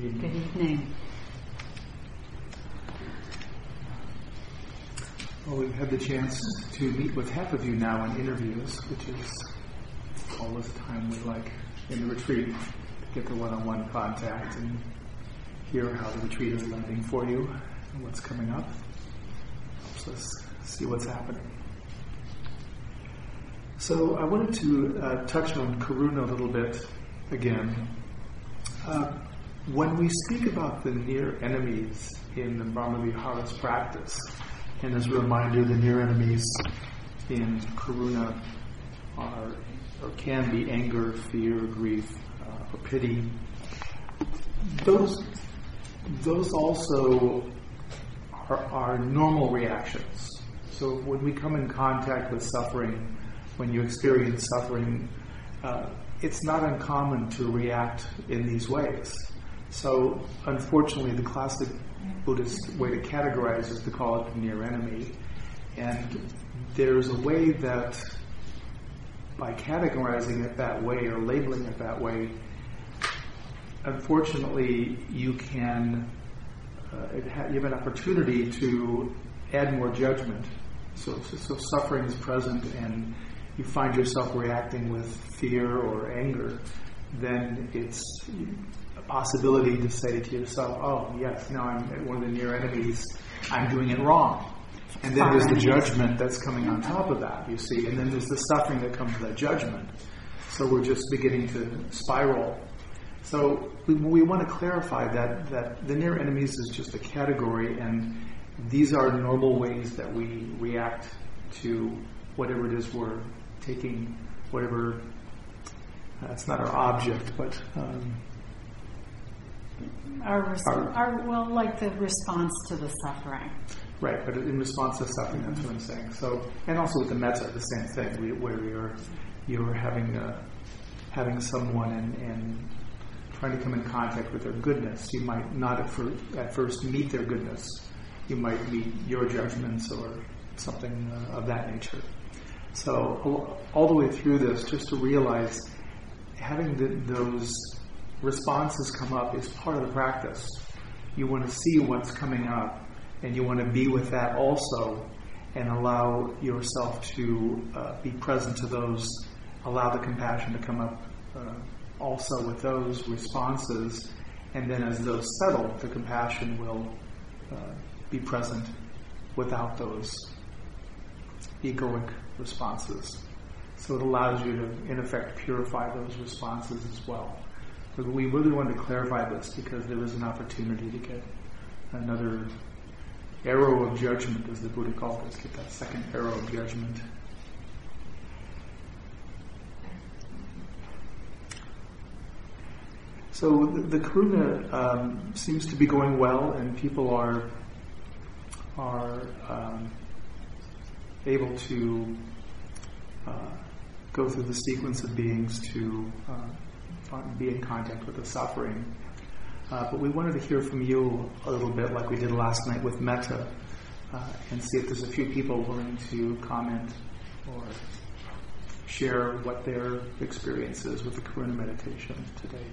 Good evening. Well, we've had the chance to meet with half of you now in interviews, which is all a time we like in the retreat to get the one-on-one contact and hear how the retreat is landing for you and what's coming up. Helps us see what's happening. So I wanted to uh, touch on Karuna a little bit again. Uh, when we speak about the near enemies in the Brahma-Vihara's practice, and as a reminder, the near enemies in Karuna are or can be anger, fear, grief, uh, or pity. Those those also are, are normal reactions. So when we come in contact with suffering, when you experience suffering, uh, it's not uncommon to react in these ways. So, unfortunately, the classic Buddhist way to categorize is to call it the near enemy. And there's a way that, by categorizing it that way or labeling it that way, unfortunately, you can uh, ha- you have an opportunity to add more judgment. So, so, so suffering is present, and you find yourself reacting with fear or anger. Then it's possibility to say to yourself, "Oh, yes, now I'm one of the near enemies. I'm doing it wrong." And then there's the judgment that's coming on top of that, you see, and then there's the suffering that comes with that judgment. So we're just beginning to spiral so we, we want to clarify that, that the near enemies is just a category, and these are normal ways that we react to whatever it is we're taking, whatever. Uh, it's not our object, but. Um, our, our, our, well, like the response to the suffering. Right, but in response to suffering, that's what I'm saying. So, and also with the metta, the same thing, we, where you're you're having a, having someone and, and trying to come in contact with their goodness. You might not at, fir- at first meet their goodness. You might meet your judgments or something uh, of that nature. So all the way through this, just to realize having the, those responses come up is part of the practice. You want to see what's coming up, and you want to be with that also, and allow yourself to uh, be present to those. Allow the compassion to come up. Uh, also with those responses, and then as those settle, the compassion will uh, be present without those egoic responses. So it allows you to, in effect, purify those responses as well. We really wanted to clarify this because there was an opportunity to get another arrow of judgment, as the Buddha called it, get that second arrow of judgment. So the, the Karuna um, seems to be going well, and people are are um, able to uh, go through the sequence of beings to uh, be in contact with the suffering. Uh, but we wanted to hear from you a little bit, like we did last night with metta, uh, and see if there's a few people willing to comment or share what their experience is with the Karuna meditation today.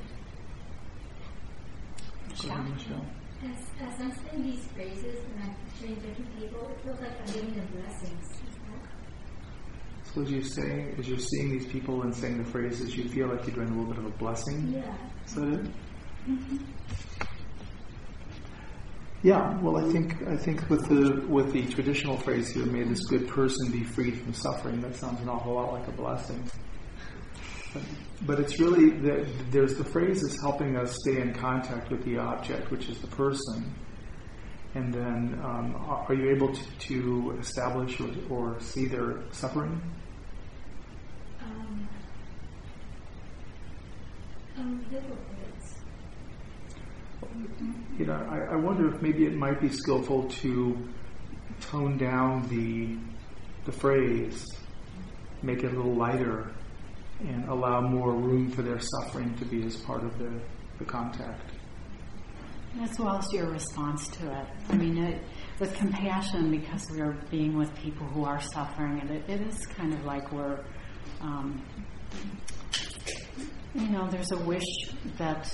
Michelle? Michelle. As, as I'm saying these phrases and I'm picturing different people, it feels like I'm giving them blessings. As you're saying, as you're seeing these people and saying the phrases, you feel like you're doing a little bit of a blessing. Yeah. Is that it? Mm-hmm. Yeah. Well, I think I think with the with the traditional phrase here, "May this good person be freed from suffering," that sounds an awful lot like a blessing but it's really the, there's the phrases helping us stay in contact with the object, which is the person. And then, um, are you able to, to establish or, or, see their suffering? You know, I, I wonder if maybe it might be skillful to tone down the the phrase, make it a little lighter, and allow more room for their suffering to be as part of the, the contact. As well as your response to it. I mean, it, with compassion, because we're being with people who are suffering, and it, it is kind of like we're, um, you know, there's a wish that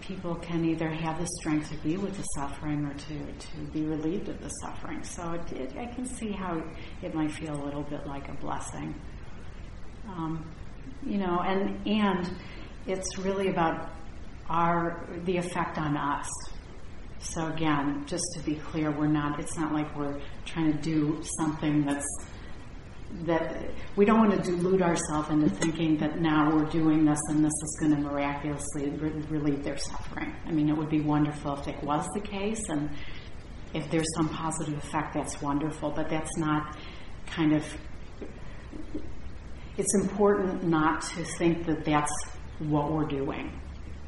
people can either have the strength to be with the suffering or to, to be relieved of the suffering. So it, it, I can see how it might feel a little bit like a blessing. Um, you know, and and it's really about our the effect on us. So again, just to be clear, we're not. It's not like we're trying to do something that's that we don't want to delude ourselves into thinking that now we're doing this and this is going to miraculously re- relieve their suffering. I mean, it would be wonderful if it was the case, and if there's some positive effect, that's wonderful. But that's not kind of. It's important not to think that that's what we're doing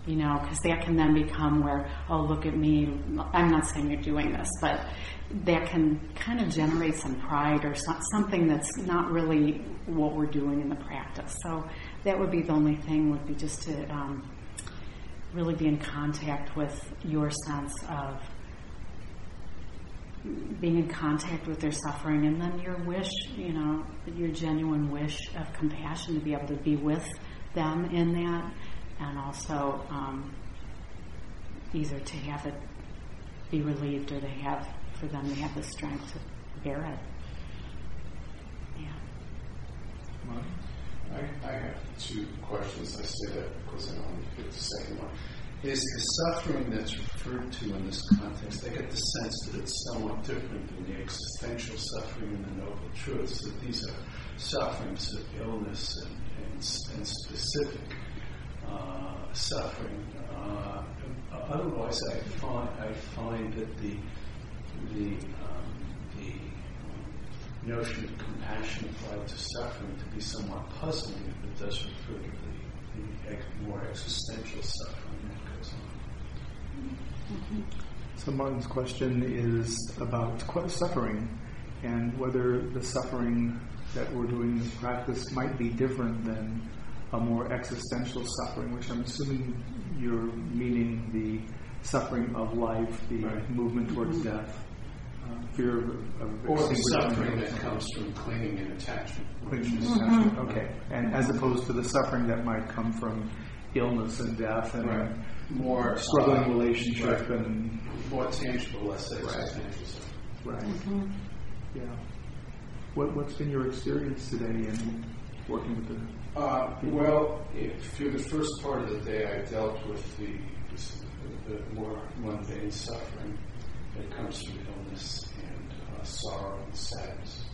you know, because that can then become where, oh, look at me. I'm not saying you're doing this, but that can kind of generate some pride or so, something that's not really what we're doing in the practice. So that would be the only thing would be just to um, really be in contact with your sense of being in contact with their suffering and then your wish, you know, your genuine wish of compassion to be able to be with them in that and also um, either to have it be relieved or to have for them to have the strength to bear it. Yeah. Well, I, I have two questions. I say that because I don't want to get the second one. Is the suffering that's referred to in this context, I get the sense that it's somewhat different than the existential suffering and the noble truths, that these are sufferings of illness and, and, and specific uh, suffering. Uh, otherwise, I find I find that the the um, the notion of compassion applied to suffering to be somewhat puzzling if it does refer to the, the ex- more existential suffering that goes on. Mm-hmm. So Martin's question is about suffering and whether the suffering that we're doing in this practice might be different than a more existential suffering, which I'm assuming you're meaning the suffering of life, the right. movement towards mm-hmm. death, uh, fear of, of or the suffering that comes from clinging and attachment. Clinging and attachment. Mm-hmm. Okay, and as opposed to the suffering that might come from illness and death and right. more struggling uh, relationship right. and more tangible, less existential. Right. Mm-hmm. Yeah. What, what's been your experience today in working with the well, through the first part of the day, I dealt with the, the more mundane suffering that comes from illness and uh, sorrow and sadness.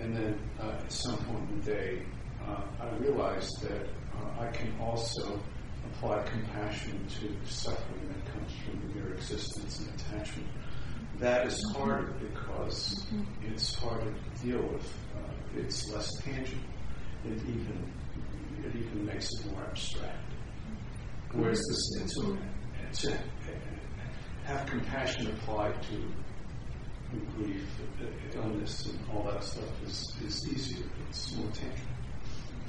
And then uh, at some point in the day, uh, I realized that uh, I can also apply compassion to suffering that comes from mere existence and attachment. That is harder because it's harder to deal with. Uh, it's less tangible it even it even makes it more abstract. Whereas this, to, to have compassion applied to grief, illness, and all that stuff is, is easier. It's more tangible.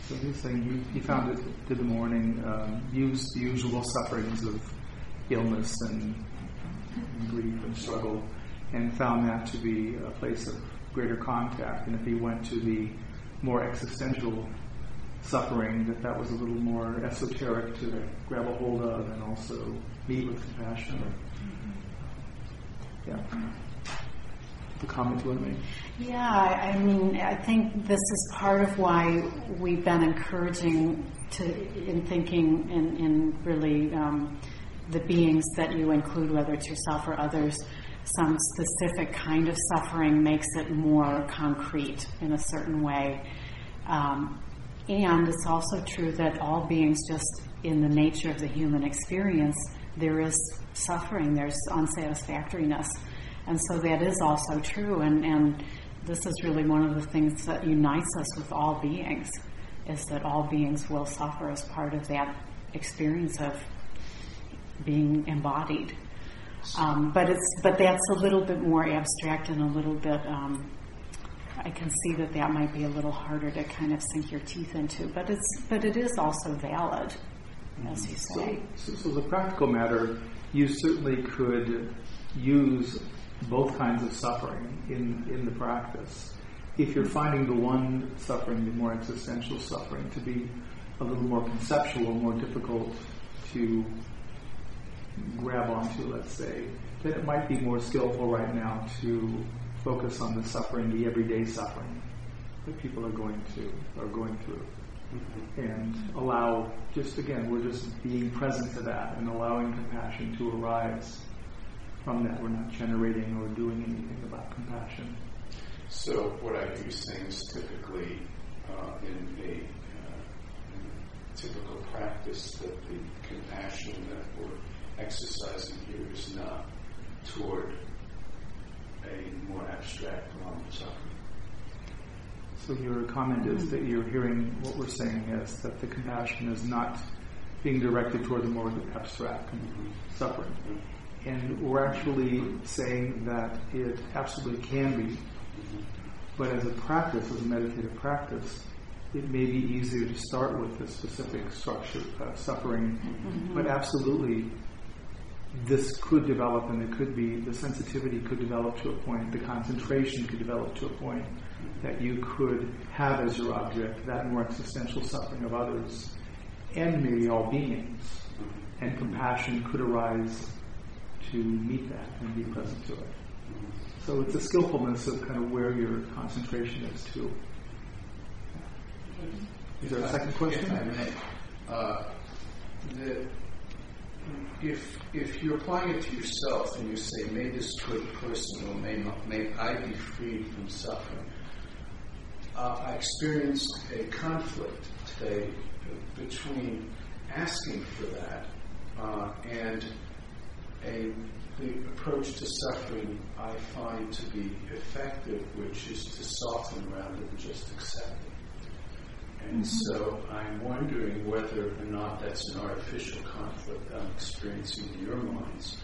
So he's saying you, he found it did the morning um, use the usual sufferings of illness and grief and struggle, and found that to be a place of greater contact. And if he went to the more existential suffering, that that was a little more esoteric to grab a hold of and also meet with compassion. Yeah. The comment you want to make? Yeah, I mean, I think this is part of why we've been encouraging to in thinking in, in really um, the beings that you include, whether it's yourself or others, some specific kind of suffering makes it more concrete in a certain way. Um, and it's also true that all beings, just in the nature of the human experience, there is suffering, there's unsatisfactoriness. And so that is also true. And, and this is really one of the things that unites us with all beings, is that all beings will suffer as part of that experience of being embodied. Um, but it's but that's a little bit more abstract and a little bit. Um, I can see that that might be a little harder to kind of sink your teeth into, but it's but it is also valid, as you say. So, so, so the practical matter, you certainly could use both kinds of suffering in in the practice. If you're finding the one suffering, the more existential suffering, to be a little more conceptual, more difficult to grab onto, let's say, that it might be more skillful right now to focus on the suffering, the everyday suffering that people are going to are going through, and allow just again, we're just being present to that and allowing compassion to arise from that. We're not generating or doing anything about compassion. So what I saying is typically uh, in a uh, typical practice that the compassion that we're exercising here is not toward a more abstract realm of suffering. So your comment is that you're hearing what we're saying is that the compassion is not being directed toward the more abstract suffering. And we're actually saying that it absolutely can be, but as a practice, as a meditative practice, it may be easier to start with the specific structure uh, suffering, but absolutely this could develop and it could be the sensitivity could develop to a point, the concentration could develop to a point that you could have as your object that more existential suffering of others and maybe all beings. And compassion could arise to meet that and be present to it. So it's a skillfulness of kind of where your concentration is too. Is there a second question? Uh, the, if if you're applying it to yourself and you say, "May this good person, or may may I be freed from suffering," uh, I experienced a conflict today between asking for that uh, and a the approach to suffering I find to be effective, which is to soften rather than just accept it. And so I'm wondering whether or not that's an artificial conflict I'm experiencing in your minds,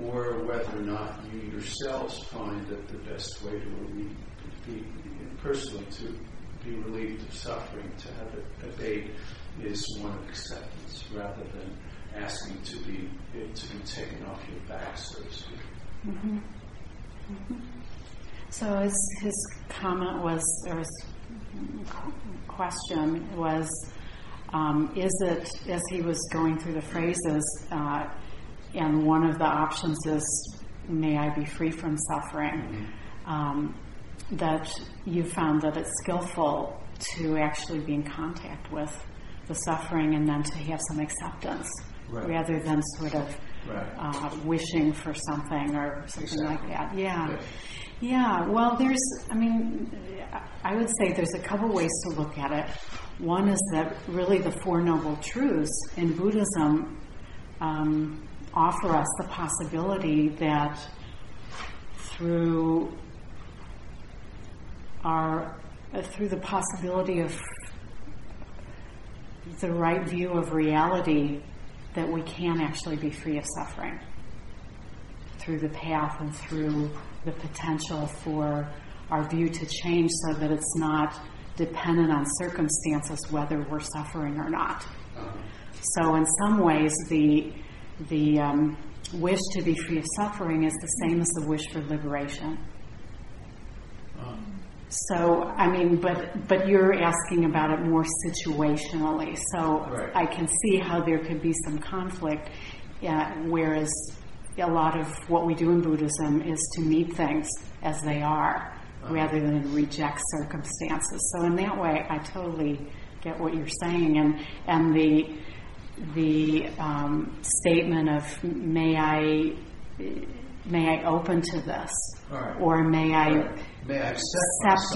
or whether or not you yourselves find that the best way to relieve, be, personally to be relieved of suffering, to have it abate, is one of acceptance rather than asking to be to be taken off your back, so to speak. Mm-hmm. Mm-hmm. So his his comment was, or his question was, um, is it as he was going through the phrases, uh, and one of the options is, "May I be free from suffering." Mm-hmm. Um, that you found that it's skillful to actually be in contact with the suffering and then to have some acceptance Right. rather than sort of Right. uh, wishing for something or something like that. Yeah. Yeah. Yeah, well, there's, I mean, I would say there's a couple ways to look at it. One is that really the Four Noble Truths in Buddhism um, offer us the possibility that through our, uh, through the possibility of the right view of reality, that we can actually be free of suffering through the path and through the potential for our view to change so that it's not dependent on circumstances whether we're suffering or not. So, in some ways, the the um, wish to be free of suffering is the same as the wish for liberation. So, I mean, but but you're asking about it more situationally. So, Right. I can see how there could be some conflict. Uh, whereas a lot of what we do in Buddhism is to meet things as they are, rather than reject circumstances. So, in that way, I totally get what you're saying, and and the the um, statement of may I may I open to this, right. or may I Right. May I accept,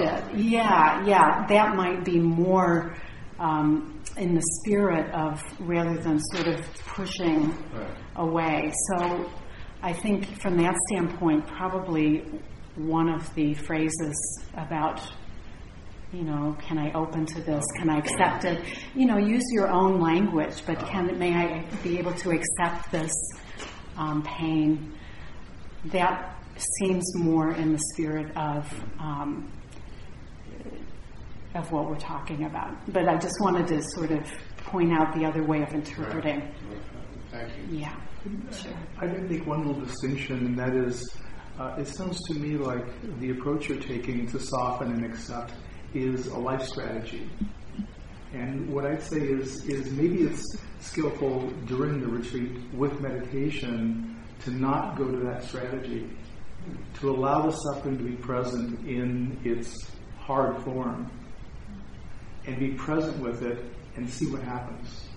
accept it. Yeah, yeah, that might be more um, in the spirit of rather than sort of pushing Right. away. So I think from that standpoint, probably one of the phrases about, you know, can I open to this? Can I accept it? You know, use your own language, but can may I be able to accept this um, pain? That seems more in the spirit of um, of what we're talking about. But I just wanted to sort of point out the other way of interpreting. Right. Thank you. Yeah, sure. I did make one little distinction, and that is, uh, it sounds to me like the approach you're taking to soften and accept is a life strategy. And what I'd say is, is maybe it's skillful during the retreat with meditation to not go to that strategy, to allow the suffering to be present in its hard form, and be present with it and see what happens.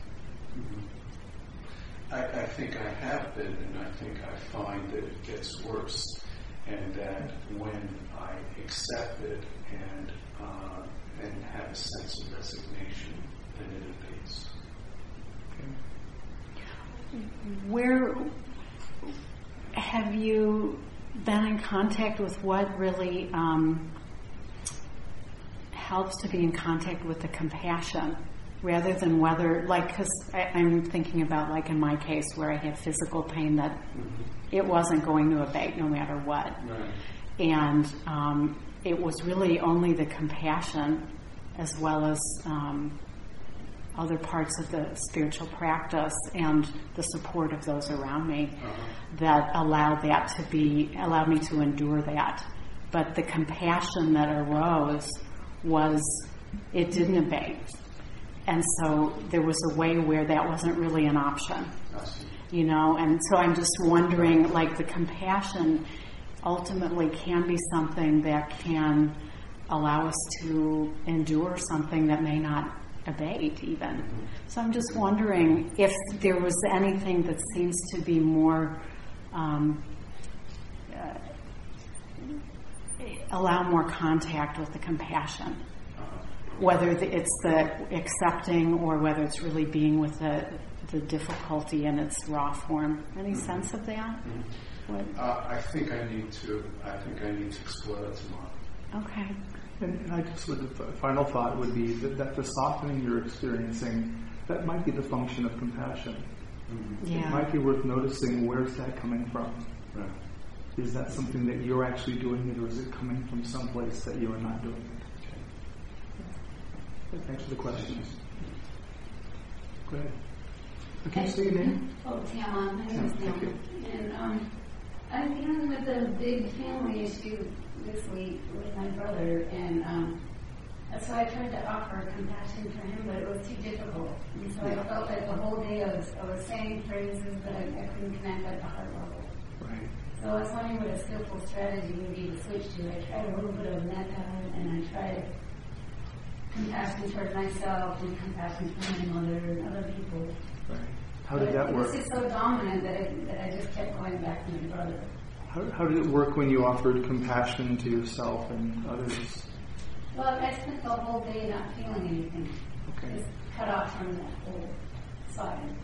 I, I think I have been, and I think I find that it gets worse, and that when I accept it and uh, and have a sense of resignation, then it abates. Where have you been in contact with what really um, helps to be in contact with the compassion rather than whether, like, because I'm thinking about, like, in my case where I had physical pain that it wasn't going to abate no matter what. Right. And um, it was really only the compassion as well as um, other parts of the spiritual practice and the support of those around me Uh-huh. that allowed that to be allowed me to endure that but the compassion that arose was it didn't abate and so there was a way where that wasn't really an option. You know and so i'm just wondering like the compassion ultimately can be something that can allow us to endure something that may not abate even. So i'm just wondering if there was anything that seems to be more um, uh, allow more contact with the compassion. Whether it's the accepting or whether it's really being with the, the difficulty in its raw form. Any mm-hmm. sense of that? Mm-hmm. What? Uh, I think I need to. I think I need to explore that tomorrow. Okay. And, and I just would, the final thought would be that, that the softening you're experiencing, that might be the function of compassion. Mm-hmm. It Yeah. might be worth noticing where's that coming from. Right. Is that something that you're actually doing it, or is it coming from someplace that you are not doing it? Thanks for the questions. Go ahead. Can you say your name? Oh, my name is Tama. And um, I'm dealing with a big family issue this week with my brother, and um, so I tried to offer compassion for him, but it was too difficult. And so I felt like the whole day I was, I was saying phrases, but I, I couldn't connect at the heart level. Right. So I was wondering what a skillful strategy would be to switch to. I tried a little bit of metta, and I tried compassion toward myself and compassion for my mother and other people. Right. How did that work? This is so dominant that, it, that I just kept going back to my brother. How, how did it work when you offered compassion to yourself and others? Well, I spent the whole day not feeling anything. Okay. Just cut off from that whole side.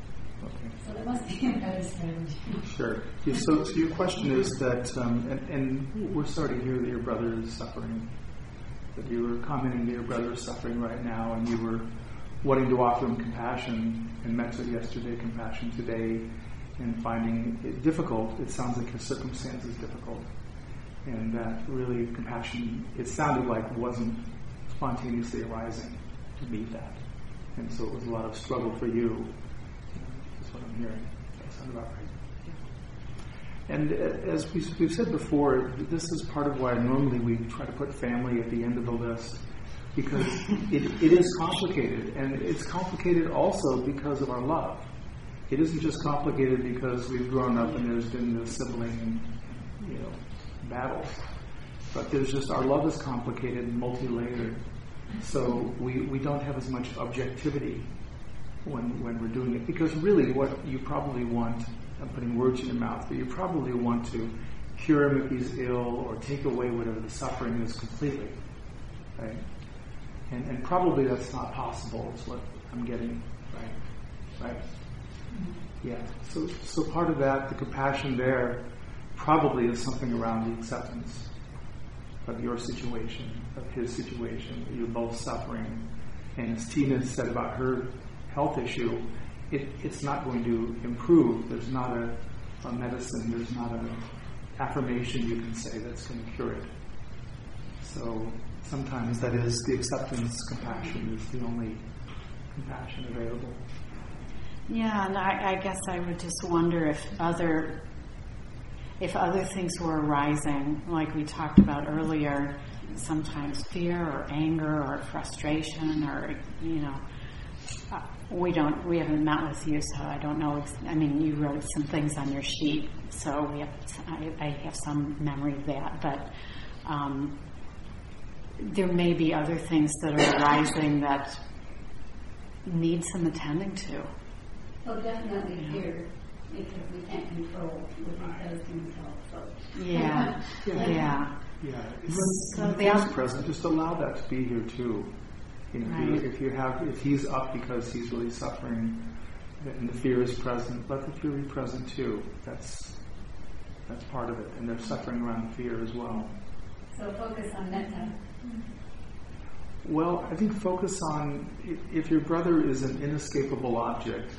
Okay. So there must be a better strategy. Sure. Yeah, so, so your question is that, um, and, and we're sorry to hear that your brother is suffering. That you were commenting that your brother is suffering right now, and you were wanting to offer him compassion, and metta yesterday, compassion today, and finding it difficult. It sounds like his circumstance is difficult, and that really compassion. It sounded like wasn't spontaneously arising to meet that, and so it was a lot of struggle for you. That's what I'm hearing. That sounds about right. And as we- we've said before, this is part of why normally we try to put family at the end of the list because it, it is complicated, and it's complicated also because of our love. It isn't just complicated because we've grown up and there's been the sibling, you know, battles, but there's just our love is complicated and multi-layered. So we, we don't have as much objectivity when, when we're doing it. Because really, what you probably want, I'm putting words in your mouth, but you probably want to cure him if he's ill or take away whatever the suffering is completely. Right? And, and probably that's not possible, is what I'm getting. Right? Right? Yeah. So, so part of that, the compassion there, probably is something around the acceptance of your situation, of his situation, that you're both suffering. And as Tina said about her health issue, it, it's not going to improve. There's not a, a medicine, there's not an affirmation you can say that's going to cure it. So sometimes that is the acceptance compassion is the only compassion available. Yeah, and I, I guess I would just wonder if other if other things were arising, like we talked about earlier, sometimes fear or anger or frustration or you know We don't, we haven't met with you, so I don't know, I mean, you wrote some things on your sheet, so we have, I, I have some memory of that, but, um, there may be other things that are arising that need some attending to. Well, definitely here, because we can't control what he does himself, so. Yeah, yeah. Yeah. So When, when the he's out- present, just allow that to be here too. You know, if, Right. you, if you have, if he's up because he's really suffering, and the fear is present, let the fear be present too. That's that's part of it, and they're suffering around fear as well. So focus on metta. Well, I think focus on if, if your brother is an inescapable object,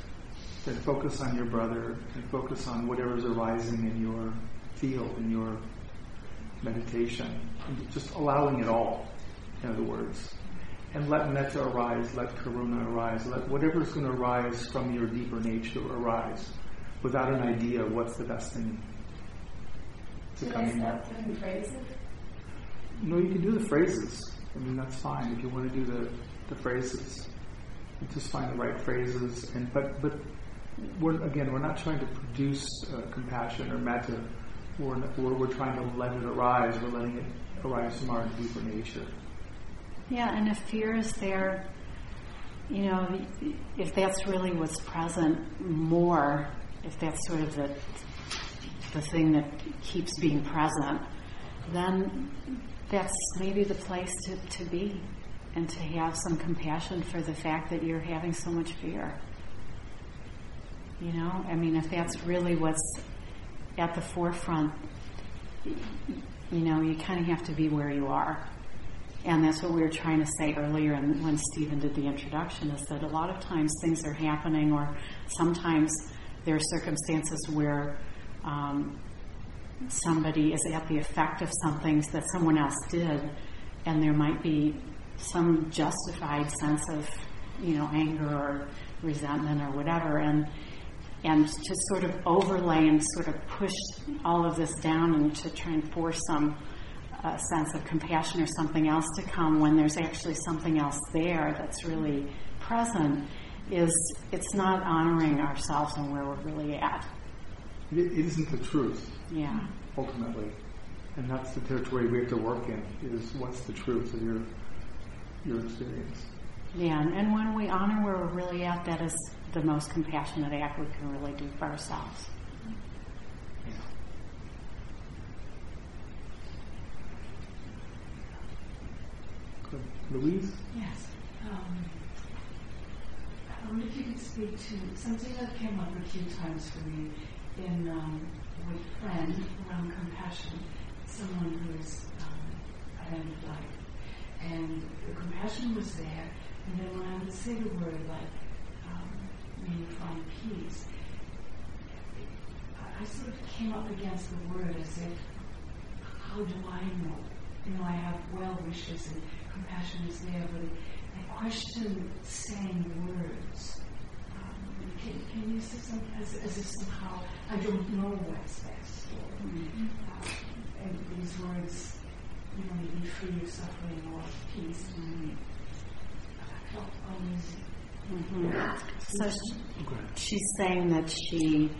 then focus on your brother and focus on whatever's arising in your field, in your meditation. And just allowing it all, in other words. And let metta arise, let karuna arise, let whatever's going to arise from your deeper nature arise without an idea of what's the best thing to Should come in. stop putting phrases? No, you can do the phrases. I mean, that's fine if you want to do the, the phrases. You just find the right phrases, and but but we're again we're not trying to produce uh, compassion or metta. We're, we're we're trying to let it arise. We're letting it arise from our deeper nature. Yeah, and if fear is there, you know, if that's really what's present more, if that's sort of the the thing that keeps being present, then that's maybe the place to, to be and to have some compassion for the fact that you're having so much fear. You know, I mean, if that's really what's at the forefront, you know, you kind of have to be where you are. And that's what we were trying to say earlier and when Stephen did the introduction is that a lot of times things are happening or sometimes there are circumstances where um, somebody is at the effect of something that someone else did and there might be some justified sense of, you know, anger or resentment or whatever. And and to sort of overlay and sort of push all of this down and to try and force some uh, sense of compassion or something else to come when there's actually something else there that's really present is it's not honoring ourselves and where we're really at. It, it isn't the truth Yeah. ultimately, and that's the territory we have to work in. Is what's the truth of your your experience. Yeah, and, and when we honor where we're really at, that is the most compassionate act we can really do for ourselves. Good. Louise. Yes. Um, I wonder if you could speak to something that came up a few times for me in um, with friend around compassion, someone who is um, at end of life. And the compassion was there, and then when I would say the word like, um, may you find peace, I, I sort of came up against the word as if, how do I know? You know, I have well wishes and compassion is there, but I question saying words. Um, can, can you say something as, as if somehow I don't know what's best? Or, uh, and these words, you know, may be free of suffering or peace. And I felt uneasy. hmm So sh- she's saying that she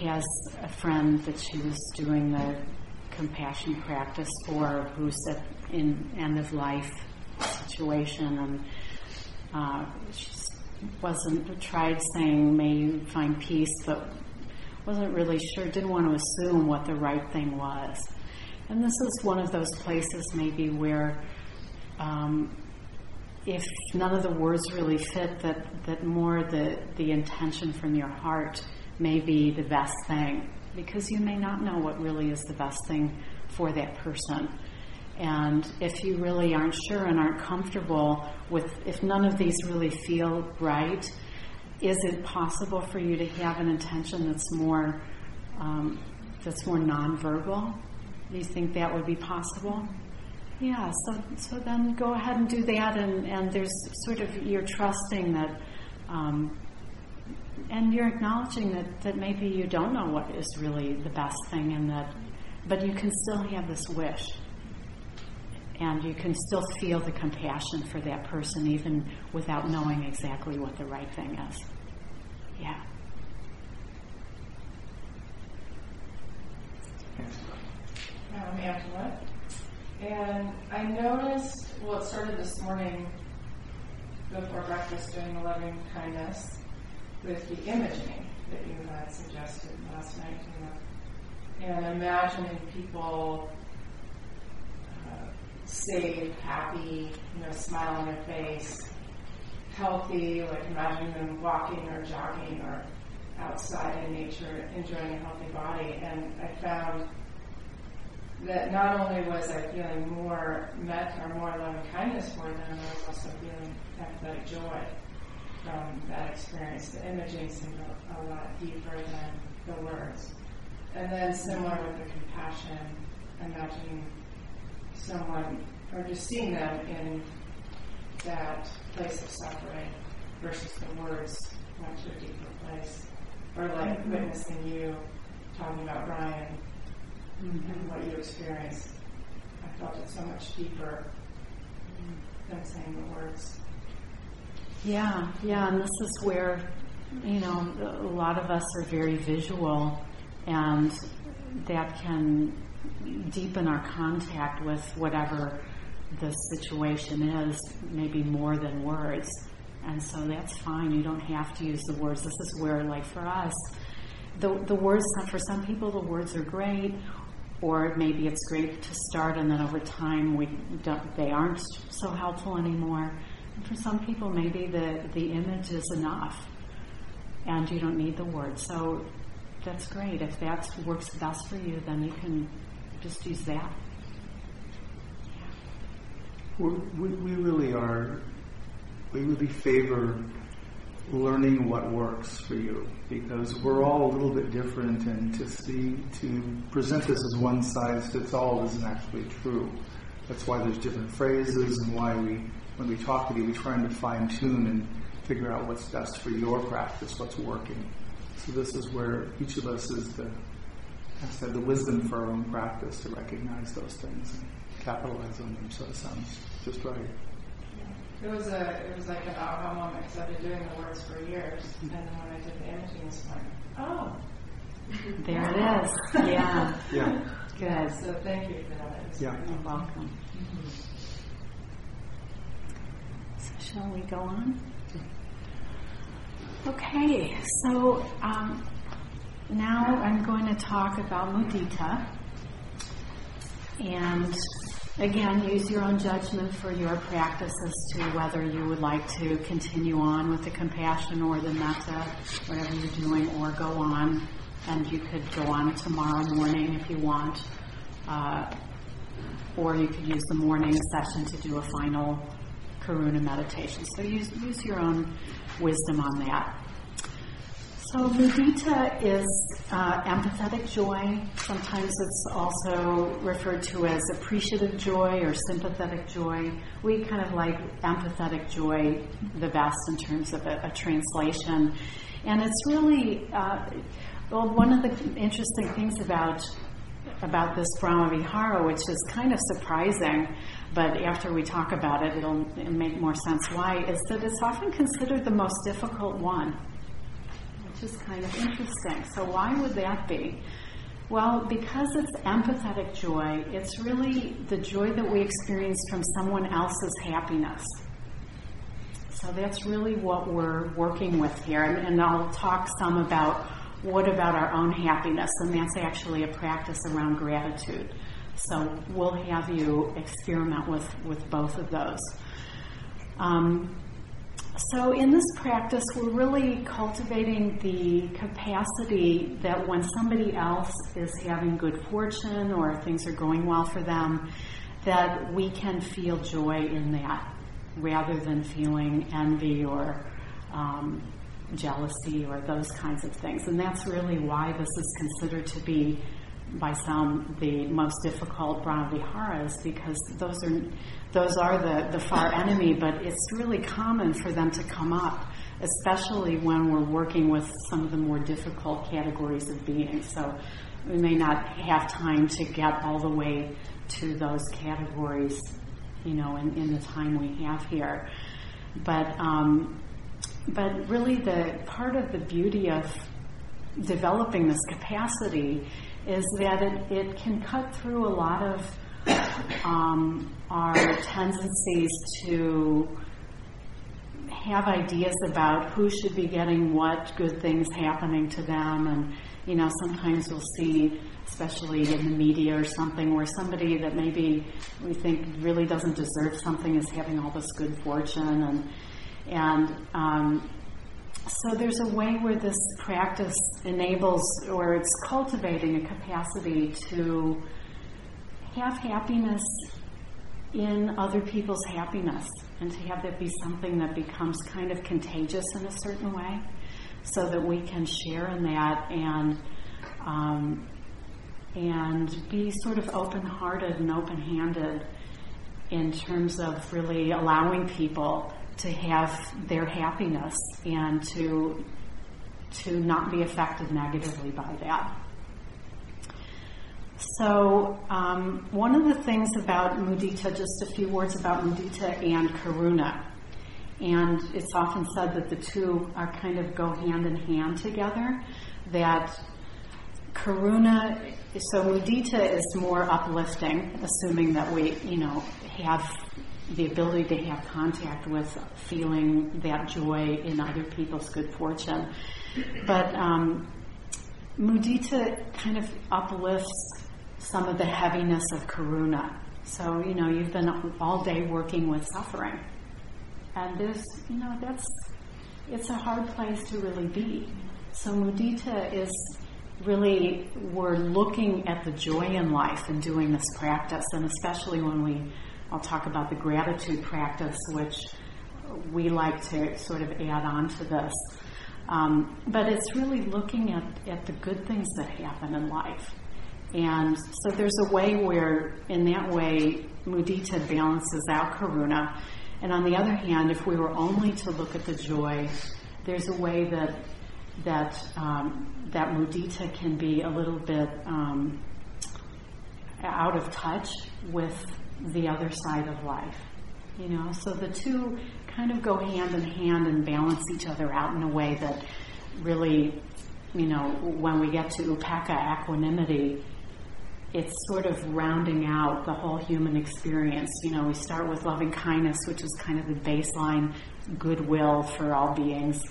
has a friend that she was doing the compassion practice for who at, in end of life situation and uh, she wasn't tried saying may you find peace but wasn't really sure didn't want to assume what the right thing was and this is one of those places maybe where um, if none of the words really fit, that, that more the, the intention from your heart may be the best thing. Because you may not know what really is the best thing for that person. And if you really aren't sure and aren't comfortable with, if none of these really feel right, is it possible for you to have an intention that's more, um, that's more nonverbal? Do you think that would be possible? Yeah, so so then go ahead and do that, and, and there's sort of you're trusting that, um, and you're acknowledging that, that maybe you don't know what is really the best thing, and that, but you can still have this wish, and you can still feel the compassion for that person even without knowing exactly what the right thing is. Yeah. um, Angela. And I noticed, well, it started this morning before breakfast doing the loving kindness with the imaging that you had suggested last night, you know, and imagining people safe, happy, you know, smile on their face, healthy, like imagining them walking or jogging or outside in nature, enjoying a healthy body. And I found that not only was I feeling more met or more loving kindness for them, I was also feeling empathetic joy from that experience. The imaging seemed a, a lot deeper than the words. And then similar with the compassion, imagining someone or just seeing them in that place of suffering versus the words went to a deeper place. Or like witnessing you talking about Ryan Mm-hmm. and what you experienced. I felt it so much deeper than saying the words. Yeah, yeah, and this is where, you know, a lot of us are very visual, and that can deepen our contact with whatever the situation is, maybe more than words. And so that's fine. You don't have to use the words. This is where, like for us, the the words. For some people, the words are great, or maybe it's great to start, and then over time, we they aren't so helpful anymore. And for some people, maybe the the image is enough, and you don't need the words. So that's great. If that works best for you, then you can just use that. We we really are. We really favor learning what works for you because we're all a little bit different, and to see to present this as one size fits all isn't actually true. That's why there's different phrases, and why we, when we talk to you, we're trying to fine tune and figure out what's best for your practice, what's working. So this is where each of us is the, I said, the wisdom for our own practice to recognize those things and capitalize on them. So it sounds just right. It was a it was like an aha moment because I've been doing the words for years, and then when I did the imaging this morning, oh, There it is. Yeah. Yeah. Good. so thank you for that. It Yeah. You're welcome. So shall we go on? Okay, so um, now I'm going to talk about mudita. And again, use your own judgment for your practice as to whether you would like to continue on with the compassion or the metta, whatever you're doing, or go on. And you could go on tomorrow morning if you want. Uh, or you could use the morning session to do a final karuna meditation. So use, use your own wisdom on that. So mudita is uh, empathetic joy. Sometimes it's also referred to as appreciative joy or sympathetic joy. We kind of like empathetic joy the best in terms of a, a translation. And it's really, uh, well, one of the interesting things about about this Brahma Vihara, which is kind of surprising, but after we talk about it, it'll make more sense why, is that it's often considered the most difficult one, which is kind of interesting. So, why would that be? Well, because it's empathetic joy, it's really the joy that we experience from someone else's happiness. So, that's really what we're working with here. And, and I'll talk some about what about our own happiness? And that's actually a practice around gratitude. So we'll have you experiment with, with both of those. Um, so in this practice, we're really cultivating the capacity that when somebody else is having good fortune or things are going well for them, that we can feel joy in that rather than feeling envy or um, jealousy or those kinds of things. And that's really why this is considered to be, by some, the most difficult Brahmaviharas, because those are those are the, the far enemy, but it's really common for them to come up, especially when we're working with some of the more difficult categories of beings. So we may not have time to get all the way to those categories you know, in, in the time we have here. But um, but really, the part of the beauty of developing this capacity is that it, it can cut through a lot of um, our tendencies to have ideas about who should be getting what good things happening to them. And you know sometimes we'll see especially in the media or something where somebody that maybe we think really doesn't deserve something is having all this good fortune. And and um, so there's a way where this practice enables or it's cultivating a capacity to have happiness in other people's happiness and to have that be something that becomes kind of contagious in a certain way so that we can share in that and um, and be sort of open-hearted and open-handed in terms of really allowing people to have their happiness and to to not be affected negatively by that. So, um, one of the things about mudita, just a few words about mudita and karuna. And it's often said that the two are kind of go hand in hand together. That karuna, so mudita is more uplifting, assuming that we, you know, have the ability to have contact with feeling that joy in other people's good fortune. But um, mudita kind of uplifts some of the heaviness of karuna. So, you know, you've been all day working with suffering. And there's, you know, that's, it's a hard place to really be. So mudita is really, we're looking at the joy in life and doing this practice, and especially when we I'll talk about the gratitude practice, which we like to sort of add on to this. Um, but it's really looking at, at the good things that happen in life. And so there's a way where, in that way, mudita balances out karuna. And on the other hand, if we were only to look at the joy, there's a way that that um, that mudita can be a little bit um, out of touch with the other side of life. You know, so the two kind of go hand in hand and balance each other out in a way that really, you know, when we get to upekkha equanimity, it's sort of rounding out the whole human experience. You know, we start with loving kindness, which is kind of the baseline goodwill for all beings.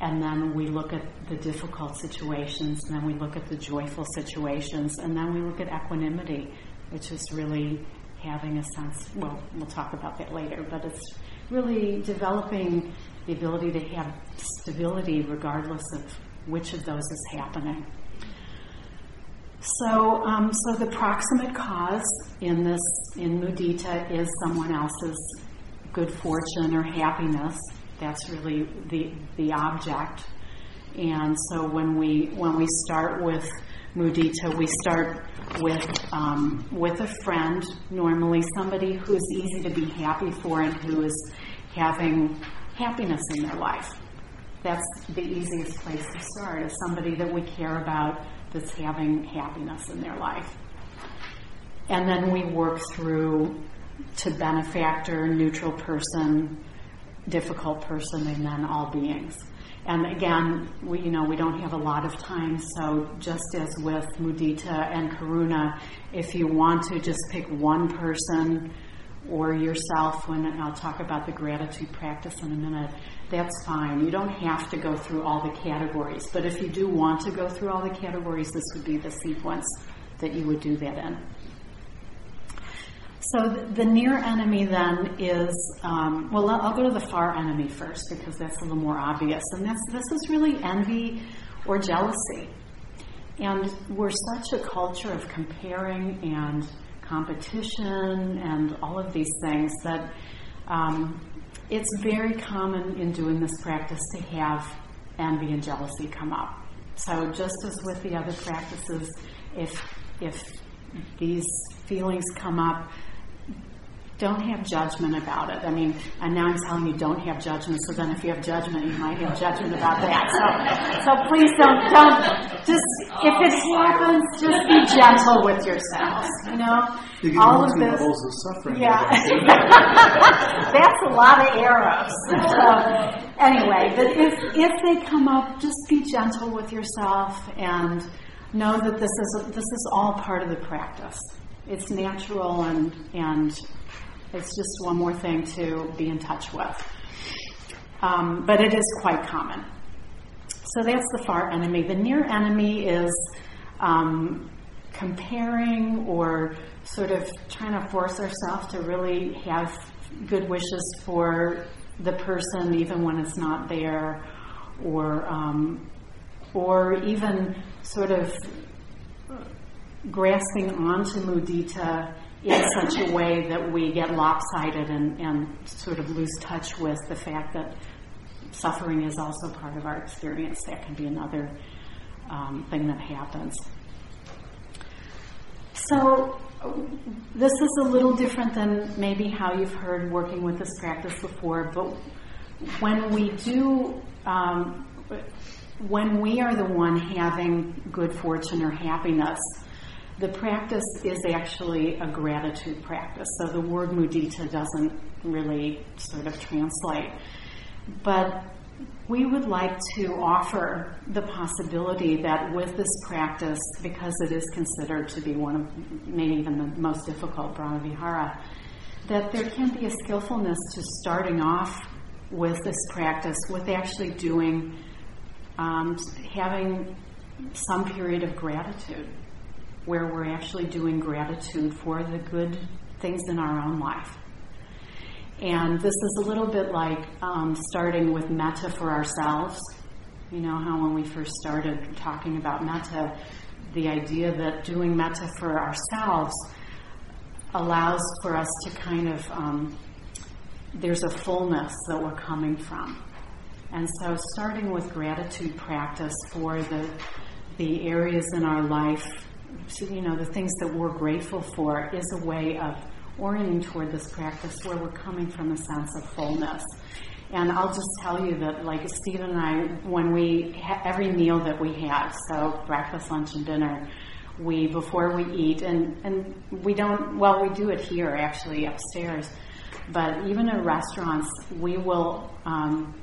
And then we look at the difficult situations, and then we look at the joyful situations, and then we look at equanimity, which is really having a sense, well, we'll talk about that later, but it's really developing the ability to have stability regardless of which of those is happening. So, um, so the proximate cause in this in mudita is someone else's good fortune or happiness. That's really the the object. And so when we when we start with mudita, we start with um, with a friend, normally somebody who's easy to be happy for and who is having happiness in their life. That's the easiest place to start, is somebody that we care about that's having happiness in their life. And then we work through to benefactor, neutral person, difficult person, and then all beings. And again, we, you know, we don't have a lot of time, so just as with mudita and karuna, if you want to just pick one person or yourself, when I'll talk about the gratitude practice in a minute, that's fine. You don't have to go through all the categories, but if you do want to go through all the categories, this would be the sequence that you would do that in. So the, near enemy then is, um, well, I'll go to the far enemy first because that's a little more obvious. And that's, this is really envy or jealousy. And we're such a culture of comparing and competition and all of these things that um, it's very common in doing this practice to have envy and jealousy come up. So just as with the other practices, if if these feelings come up, don't have judgment about it. I mean, and now I'm telling you, don't have judgment. So then, if you have judgment, you might have judgment about that. So, so please don't, don't. Just if it happens, just be gentle with yourselves. You know, You all of this. levels of suffering. Yeah, that's a lot of arrows. So, anyway, but if if they come up, just be gentle with yourself and know that this is this is all part of the practice. It's natural and and it's just one more thing to be in touch with. Um, but it is quite common. So that's the far enemy. The near enemy is um, comparing or sort of trying to force ourselves to really have good wishes for the person, even when it's not there, or um, or even sort of grasping onto mudita in such a way that we get lopsided and, and sort of lose touch with the fact that suffering is also part of our experience. That can be another um, thing that happens. So, this is a little different than maybe how you've heard working with this practice before, but when we do, um, when we are the one having good fortune or happiness, the practice is actually a gratitude practice. So the word mudita doesn't really sort of translate. But we would like to offer the possibility that with this practice, because it is considered to be one of maybe even the most difficult Brahmavihara, that there can be a skillfulness to starting off with this practice, with actually doing, um, having some period of gratitude, where we're actually doing gratitude for the good things in our own life. And this is a little bit like um, starting with metta for ourselves. You know how when we first started talking about metta, the idea that doing metta for ourselves allows for us to kind of, um, there's a fullness that we're coming from. And so starting with gratitude practice for the, the areas in our life, you know, the things that we're grateful for is a way of orienting toward this practice where we're coming from a sense of fullness. And I'll just tell you that, like Stephen and I, when we ha- every meal that we have, so breakfast, lunch, and dinner, we before we eat, and and we don't. Well, we do it here actually upstairs, but even in restaurants, we will um,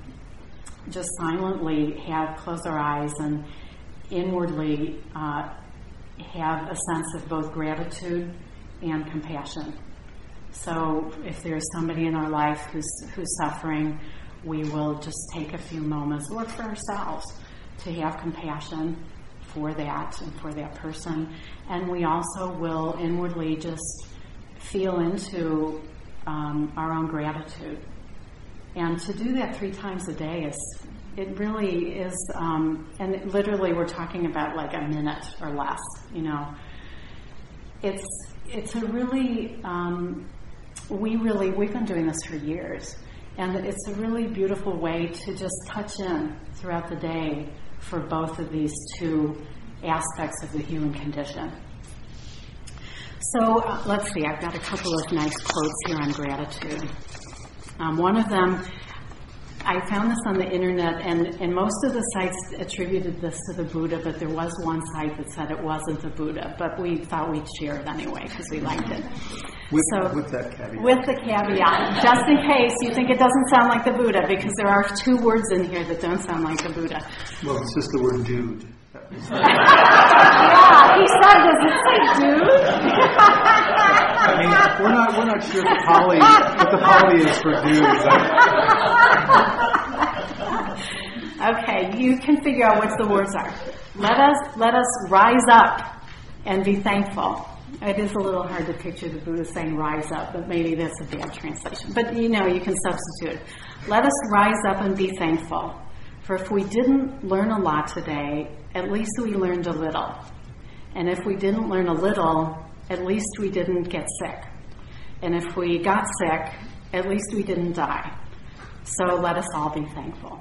just silently have close our eyes and inwardly uh, have a sense of both gratitude and compassion. So if there's somebody in our life who's, who's suffering, we will just take a few moments, or for ourselves, to have compassion for that and for that person. And we also will inwardly just feel into um, our own gratitude. And to do that three times a day is, it really is, um, and literally we're talking about like a minute or less, you know. It's, it's a really, um, we really, we've been doing this for years. And it's a really beautiful way to just touch in throughout the day for both of these two aspects of the human condition. So uh, let's see, I've got a couple of nice quotes here on gratitude. Um, one of them, I found this on the internet, and, and most of the sites attributed this to the Buddha, but there was one site that said it wasn't the Buddha, but we thought we'd share it anyway because we liked it. With, So- with that caveat. With the caveat, just in case you think it doesn't sound like the Buddha, because there are two words in here that don't sound like the Buddha. well, it's just the word dude. Yeah, he said, does it say dude? I mean, we're not we're not sure the Pali what the Pali is for dude. Okay, you can figure out what the words are. Let us let us rise up and be thankful. It is a little hard to picture the Buddha saying rise up, but maybe that's a bad translation. But you know, you can substitute. Let us rise up and be thankful. For if we didn't learn a lot today, at least we learned a little. And if we didn't learn a little, at least we didn't get sick. And if we got sick, at least we didn't die. So let us all be thankful.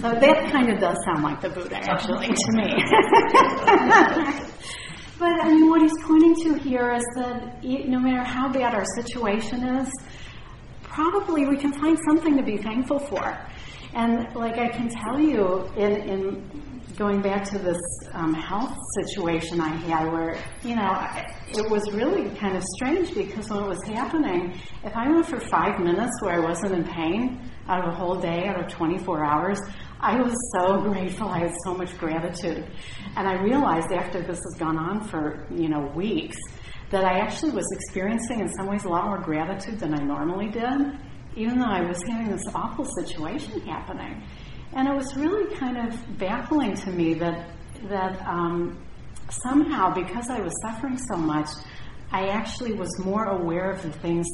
So that kind of does sound like the Buddha, actually, to me. But I mean, what he's pointing to here is that no matter how bad our situation is, probably we can find something to be thankful for. And like I can tell you, in, in going back to this um, health situation I had, where you know it was really kind of strange because when it was happening, if I went for five minutes where I wasn't in pain out of a whole day, out of 24 hours, I was so grateful. I had so much gratitude, and I realized after this has gone on for you know weeks that I actually was experiencing in some ways a lot more gratitude than I normally did even though I was having this awful situation happening. And it was really kind of baffling to me that that um, somehow, because I was suffering so much, I actually was more aware of the things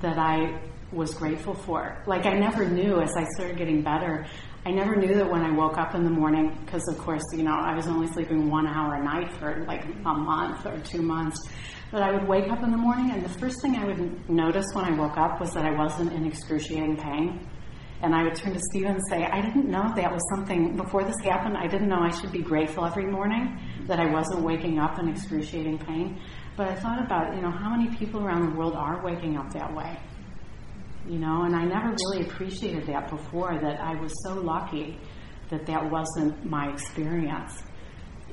that I was grateful for. Like I never knew as I started getting better. I never knew that when I woke up in the morning, because of course, you know, I was only sleeping one hour a night for like a month or two months. But I would wake up in the morning, and the first thing I would notice when I woke up was that I wasn't in excruciating pain. And I would turn to Stephen and say, I didn't know that was something, before this happened, I didn't know I should be grateful every morning that I wasn't waking up in excruciating pain. But I thought about, you know, how many people around the world are waking up that way? You know, and I never really appreciated that before, that I was so lucky that that wasn't my experience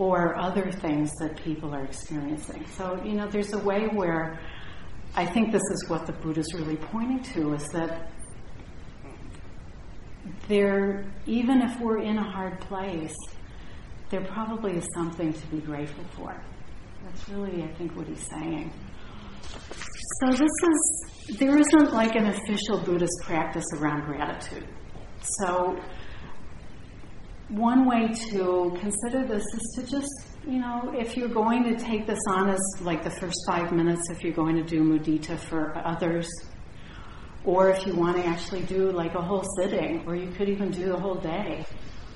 or other things that people are experiencing. So, you know, there's a way where I think this is what the Buddha is really pointing to is that there, even if we're in a hard place, there probably is something to be grateful for. That's really, I think, what he's saying. So this is, there isn't like an official Buddhist practice around gratitude. So one way to consider this is to just, you know, if you're going to take this on as like the first five minutes, if you're going to do mudita for others, or if you want to actually do like a whole sitting, or you could even do a whole day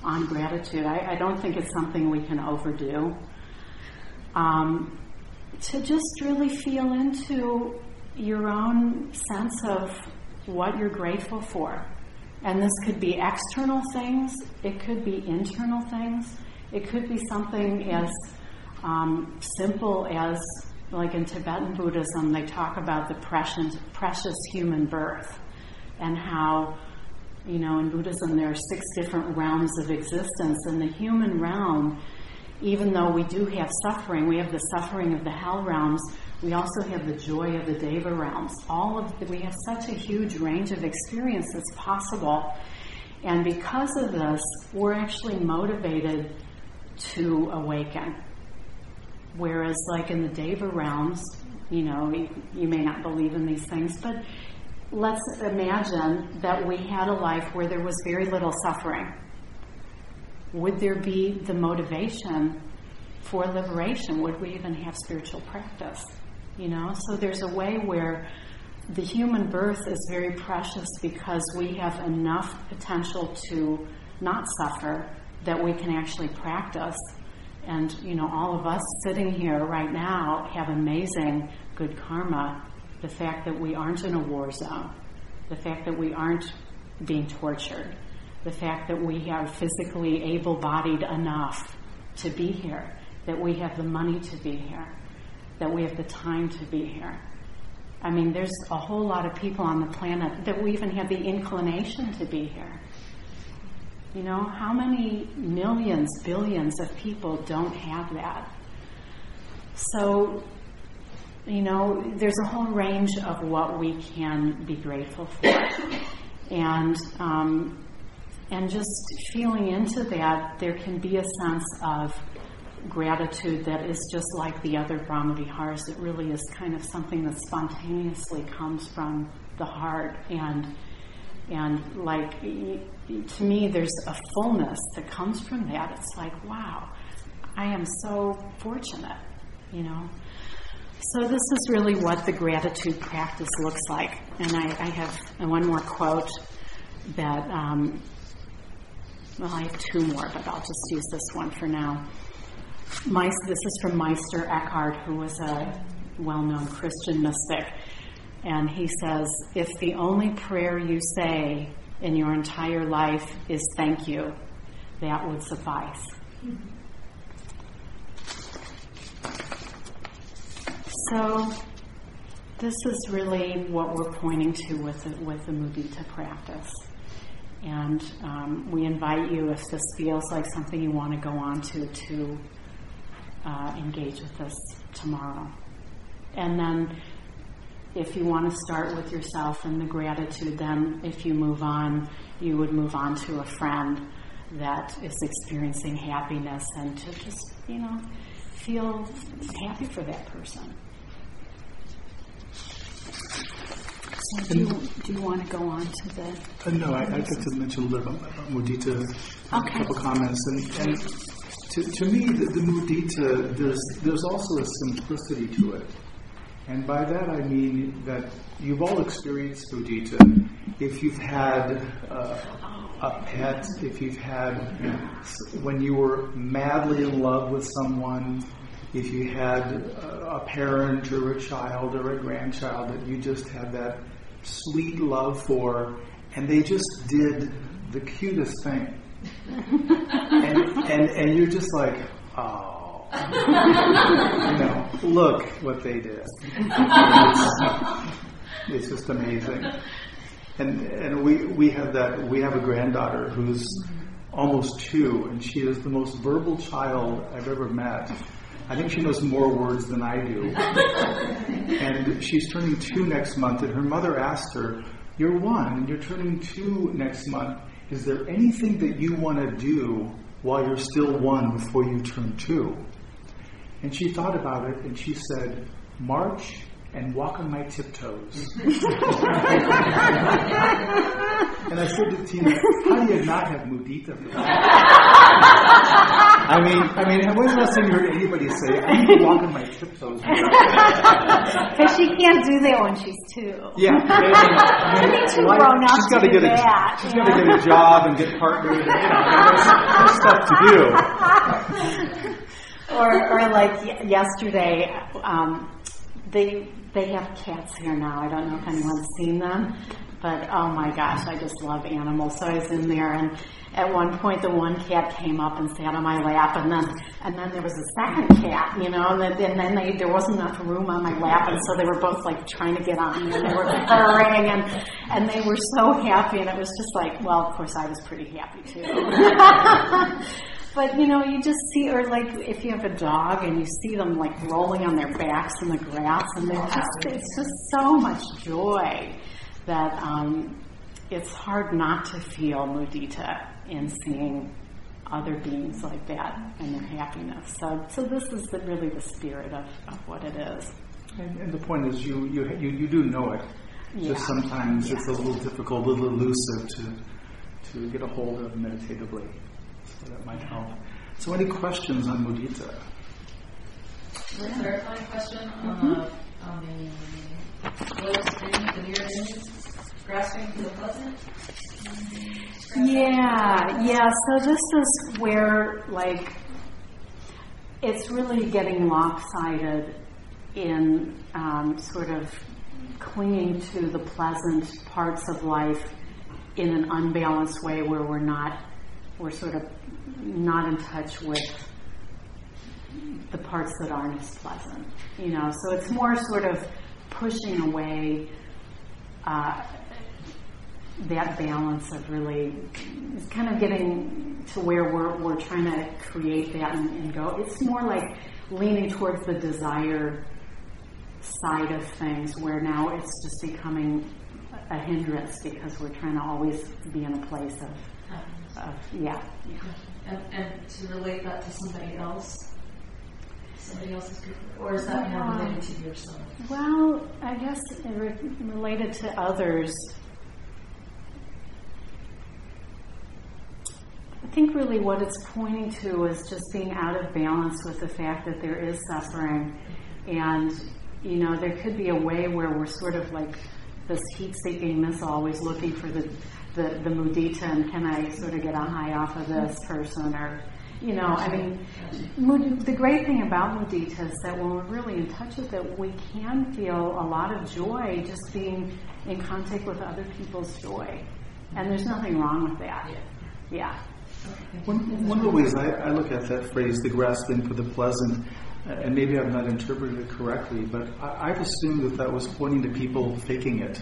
on gratitude. I, I don't think it's something we can overdo. Um, to just really feel into your own sense of what you're grateful for and this could be external things, it could be internal things, it could be something as um, simple as, like in Tibetan Buddhism, they talk about the precious, precious human birth and how, you know, in Buddhism there are six different realms of existence, and the human realm, even though we do have suffering, we have the suffering of the hell realms, we also have the joy of the Deva realms. All of the, we have such a huge range of experiences possible. And because of this, we're actually motivated to awaken. Whereas, like in the Deva realms, you know, you, you may not believe in these things, but let's imagine that we had a life where there was very little suffering. Would there be the motivation for liberation? Would we even have spiritual practice? You know, so there's a way where the human birth is very precious because we have enough potential to not suffer that we can actually practice. And, you know, all of us sitting here right now have amazing good karma. The fact that we aren't in a war zone, the fact that we aren't being tortured, the fact that we are physically able bodied enough to be here, that we have the money to be here that we have the time to be here. I mean, there's a whole lot of people on the planet that we even have the inclination to be here. You know, how many millions, billions of people don't have that? So, you know, there's a whole range of what we can be grateful for. And, um, and just feeling into that, there can be a sense of gratitude that is just like the other Brahmaviharas. It really is kind of something that spontaneously comes from the heart and and like to me there's a fullness that comes from that. It's like wow i am so fortunate you know? So this is really what the gratitude practice looks like. And i, I have one more quote that um, well i have two more but i'll just use this one for now this is from Meister Eckhart, who was a well known Christian mystic. And he says, If the only prayer you say in your entire life is thank you, that would suffice. So this is really what we're pointing to with the, with the mudita practice. And um, we invite you, if this feels like something you want to go on to, to uh, engage with us tomorrow. And then if you want to start with yourself and the gratitude, then if you move on, you would move on to a friend that is experiencing happiness and to just, you know, feel happy for that person. So do you, do you want to go on to the? Uh, no, I, I'd like to mention a little bit about mudita, Okay. a couple comments. And, and to, to me, the, the mudita, there's, there's also a simplicity to it. And by that I mean that you've all experienced mudita. If you've had uh, a pet, if you've had, when you were madly in love with someone, if you had a a parent or a child or a grandchild that you just had that sweet love for, and they just did the cutest thing. And, and, and you're just like, oh, you know, look what they did. It's, it's just amazing. And, and we, we have that, we have a granddaughter who's almost two, and she is the most verbal child I've ever met. I think she knows more words than I do. and she's turning two next month, and her mother asked her, You're one, and you're turning two next month. Is there anything that you want to do while you're still one before you turn two? And she thought about it, and she said, March and walk on my tiptoes. and I said to Tina, How do you not have mudita for that? I mean, I mean, when's the last time you heard anybody say, I need to walk on my tiptoes? Because she can't do that when she's two. Yeah, I mean, too why- grown up she's got to to get a that, she's you got to get a job and get partnered. And, you know, there's, there's stuff to do. or, or like y- yesterday, um, they they have cats here now. I don't know if anyone's seen them, but oh my gosh, I just love animals. So I was in there, and at one point, the one cat came up and sat on my lap, and then and then there was a second cat, you know, and then, and then they, there wasn't enough room on my lap, and so they were both like trying to get on and they were purring, and and they were so happy, and it was just like, well, of course, I was pretty happy too. But you know, you just see, or like if you have a dog and you see them like rolling on their backs in the grass, and they're just, it's just so much joy that um, it's hard not to feel mudita in seeing other beings like that and their happiness. So, so this is the, really the spirit of, of what it is. And, and the point is, you, you, you, you do know it. Yeah. Just sometimes it's a little difficult, a little elusive to, to get a hold of meditatively. So that might help. So, any questions on mudita? One clarifying question on the, on the grasping the pleasant? Yeah, yeah. So this is where, like, it's really getting lopsided in um, sort of clinging to the pleasant parts of life in an unbalanced way where we're not, we're sort of not in touch with the parts that aren't as pleasant. You know, so it's more sort of pushing away. Uh, that balance of really kind of getting to where we're, we're trying to create that and, and go. It's more like leaning towards the desire side of things where now it's just becoming a hindrance because we're trying to always be in a place of, of yeah. yeah. And, and to relate that to somebody else? Somebody else's? Or is that more related to yourself? Well, I guess re- related to others. I think really what it's pointing to is just being out of balance with the fact that there is suffering. And, you know, there could be a way where we're sort of like this heat seeking missile, always looking for the, the, the mudita and can I sort of get a high off of this person or, you know, I mean, mud- the great thing about mudita is that when we're really in touch with it, we can feel a lot of joy just being in contact with other people's joy. And there's nothing wrong with that. Yeah. One, one of the ways I, I look at that phrase, the grasping for the pleasant, uh, and maybe I've not interpreted it correctly, but I, I've assumed that that was pointing to people faking it.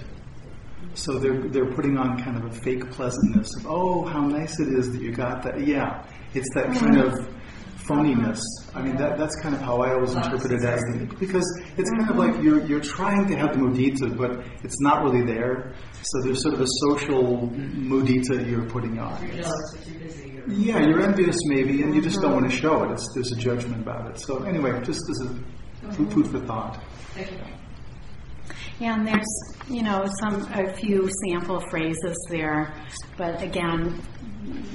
So they're they're putting on kind of a fake pleasantness of oh how nice it is that you got that yeah it's that mm-hmm. kind of phoniness. I mean that mm-hmm. that's kind of how I always interpret it as the, because it's kind of mm-hmm. like you're you're trying to have the mudita but it's not really there. So there's sort of a social mudita you're putting on. You're jealous you're busy. Or Yeah, you're envious maybe, and you just don't want to show it. It's, there's a judgment about it. So anyway, just as a food for thought. Thank you. Yeah, and there's, you know, some, a few sample phrases there, but again,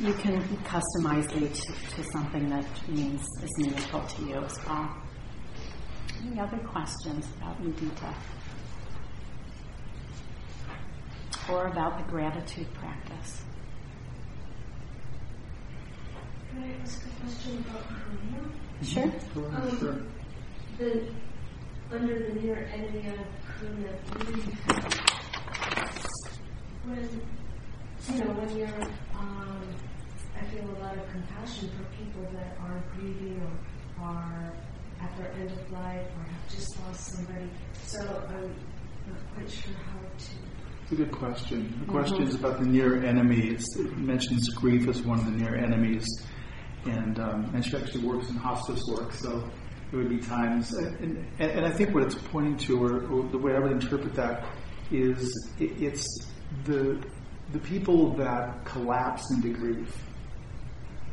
you can customize each to something that means, is meaningful to you as well. Any other questions about mudita? Or about the gratitude practice? Can I ask a question about karuna? Sure. Um, Sure. The, under the near enemy of karuna, grief, when, you know, when you're, um, I feel a lot of compassion for people that are grieving or are at their end of life or have just lost somebody. So I'm not quite sure how to It's a good question. The question is about the near enemies. It mentions grief as one of the near enemies. And, um, and she actually works in hospice work, so there would be times. And, and, and I think what it's pointing to, or, or the way I would interpret that, is it, it's the, the people that collapse into grief.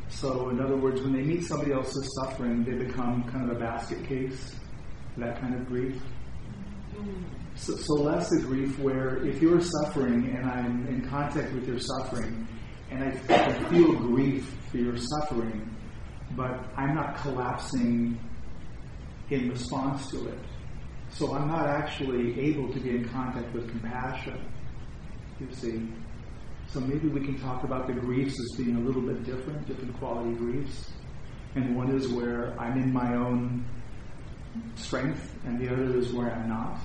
So, in other words, when they meet somebody else's suffering, they become kind of a basket case, that kind of grief. So, so less the grief where if you're suffering and I'm in contact with your suffering and I, I feel grief for your suffering, but I'm not collapsing in response to it. So I'm not actually able to be in contact with compassion, you see. So maybe we can talk about the griefs as being a little bit different, different quality griefs. And one is where I'm in my own strength, and the other is where I'm not.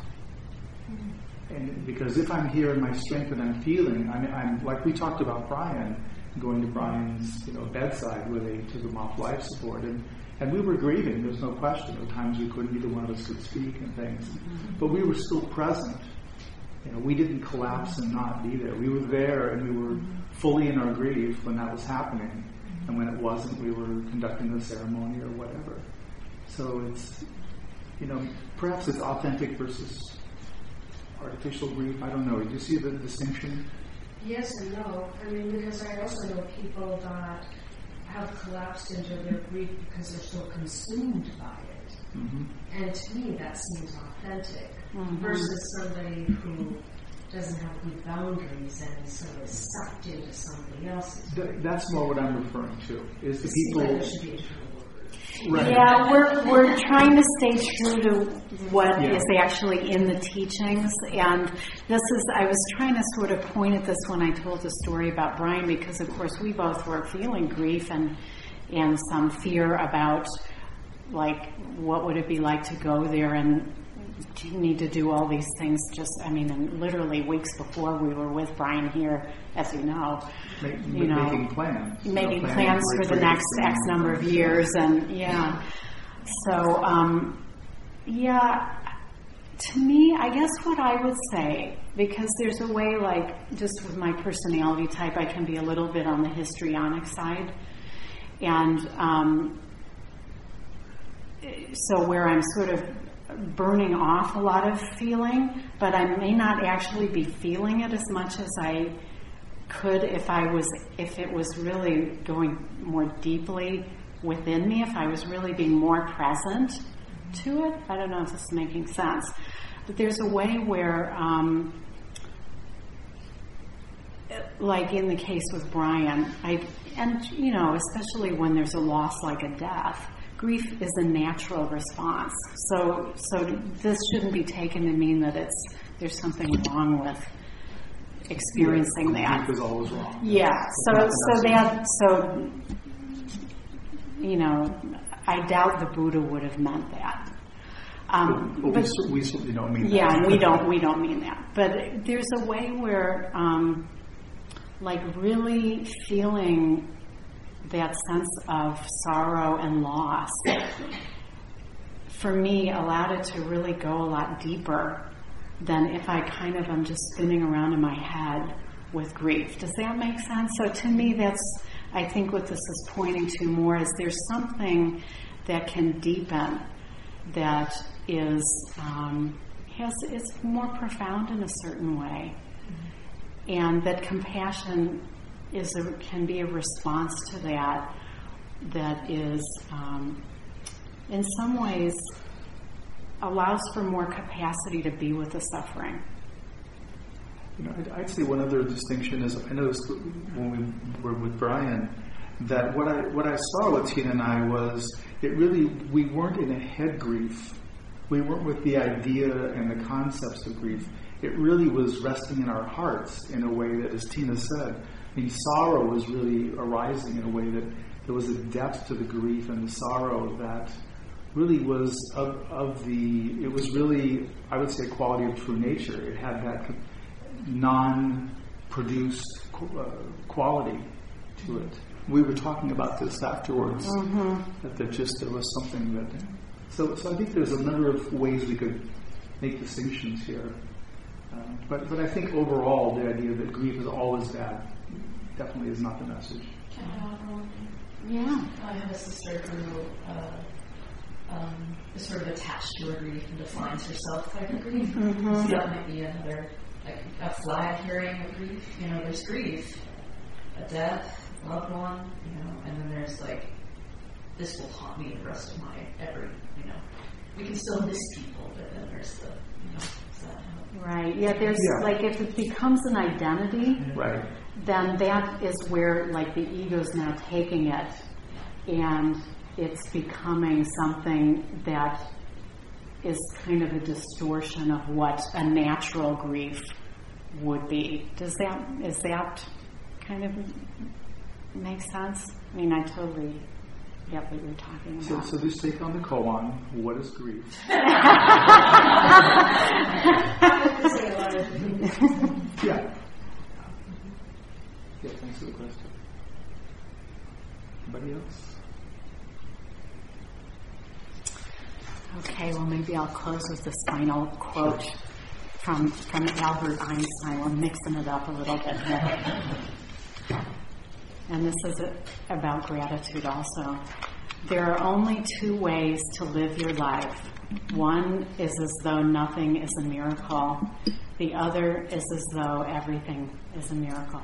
And because if I'm here in my strength and I'm feeling, I'm, I'm like we talked about Brian, going to Brian's you know bedside where they took him off life support, and and we were grieving. There's no question. There were times we couldn't, either one of us could speak and things, mm-hmm. but we were still present. You know, we didn't collapse and not be there. We were there and we were mm-hmm. fully in our grief when that was happening, and when it wasn't, we were conducting the ceremony or whatever. So it's you know, perhaps it's authentic versus artificial grief. I don't know. Do you see the distinction? Yes and no. I mean, because I also know people that have collapsed into their grief because they're so consumed by it. Mm-hmm. And to me, that seems authentic Mhm. versus somebody who doesn't have good boundaries and sort of sucked into somebody else's. Th- that's more what I'm referring to. Is the It seems like people right? Yeah, we're, we're trying to stay true to what is Yeah. actually in the teachings. And this is, I was trying to sort of point at this when I told the story about Brian, because of course we both were feeling grief and, and some fear about, like, what would it be like to go there and do you need to do all these things just, I mean, and literally weeks before we were with Brian here, as you know Ma- you know, making plans, making plans for the next X number of years, and yeah. So, um, yeah, to me, I guess what I would say, because there's a way, like, just with my personality type, I can be a little bit on the histrionic side. And um, so, where I'm sort of burning off a lot of feeling, but I may not actually be feeling it as much as I could if I was if it was really going more deeply within me, if I was really being more present to it. I don't know if this is making sense, but there's a way where, um, like in the case with Brian, I and you know especially when there's a loss like a death. Grief is a natural response, so so this shouldn't be taken to mean that it's there's something wrong with experiencing that. Grief is always wrong. Yeah. So so that so you know, I doubt the Buddha would have meant that. Um, But we, but we certainly don't mean yeah, that. and we don't we don't mean that. But there's a way where, um, like, really feeling that sense of sorrow and loss for me, allowed it to really go a lot deeper than if I kind of am just spinning around in my head with grief. Does that make sense? So to me, that's, I think what this is pointing to more is there's something that can deepen that is, um, has, is more profound in a certain way. And that compassion is a, can be a response to that that is, um, in some ways, allows for more capacity to be with the suffering. You know, I'd, I'd say one other distinction is I noticed when we were with Brian that what I what I saw with Tina and I was it really we weren't in a head grief. We weren't with the idea and the concepts of grief. It really was resting in our hearts in a way that, as Tina said, I mean, sorrow was really arising in a way that there was a depth to the grief and the sorrow that really was of, of the, it was really, I would say, a quality of true nature. It had that non produced uh, quality to it. We were talking about this afterwards, Mm-hmm. that there just there was something that. So, so I think there's a number of ways we could make distinctions here. Uh, but, but I think overall, the idea that grief is always bad definitely is not the message. Can I offer one? Yeah. I have a sister who uh, um, is sort of attached to her grief and defines herself by her grief. Mhm. So that might be another, like a flag carrying of grief. You know, there's grief, a death, loved one, you know, and then there's like, this will haunt me the rest of my every, you know. We can still miss people, but then there's the, you know, is that how? Right. Yeah, there's Yeah. like if it becomes an identity, Right. then that is where like the ego's now taking it and it's becoming something that is kind of a distortion of what a natural grief would be. Does that is that kind of make sense? I mean, I totally get what you're talking So, about. so just take on the koan. What is grief? say a lot of different things. Yeah. Yeah, thanks for the question. Anybody else? Okay, well, maybe I'll close with this final quote from, from Albert Einstein. We're mixing it up a little bit here. And this is about gratitude also. There are only two ways to live your life. One is as though nothing is a miracle, the other is as though everything is a miracle.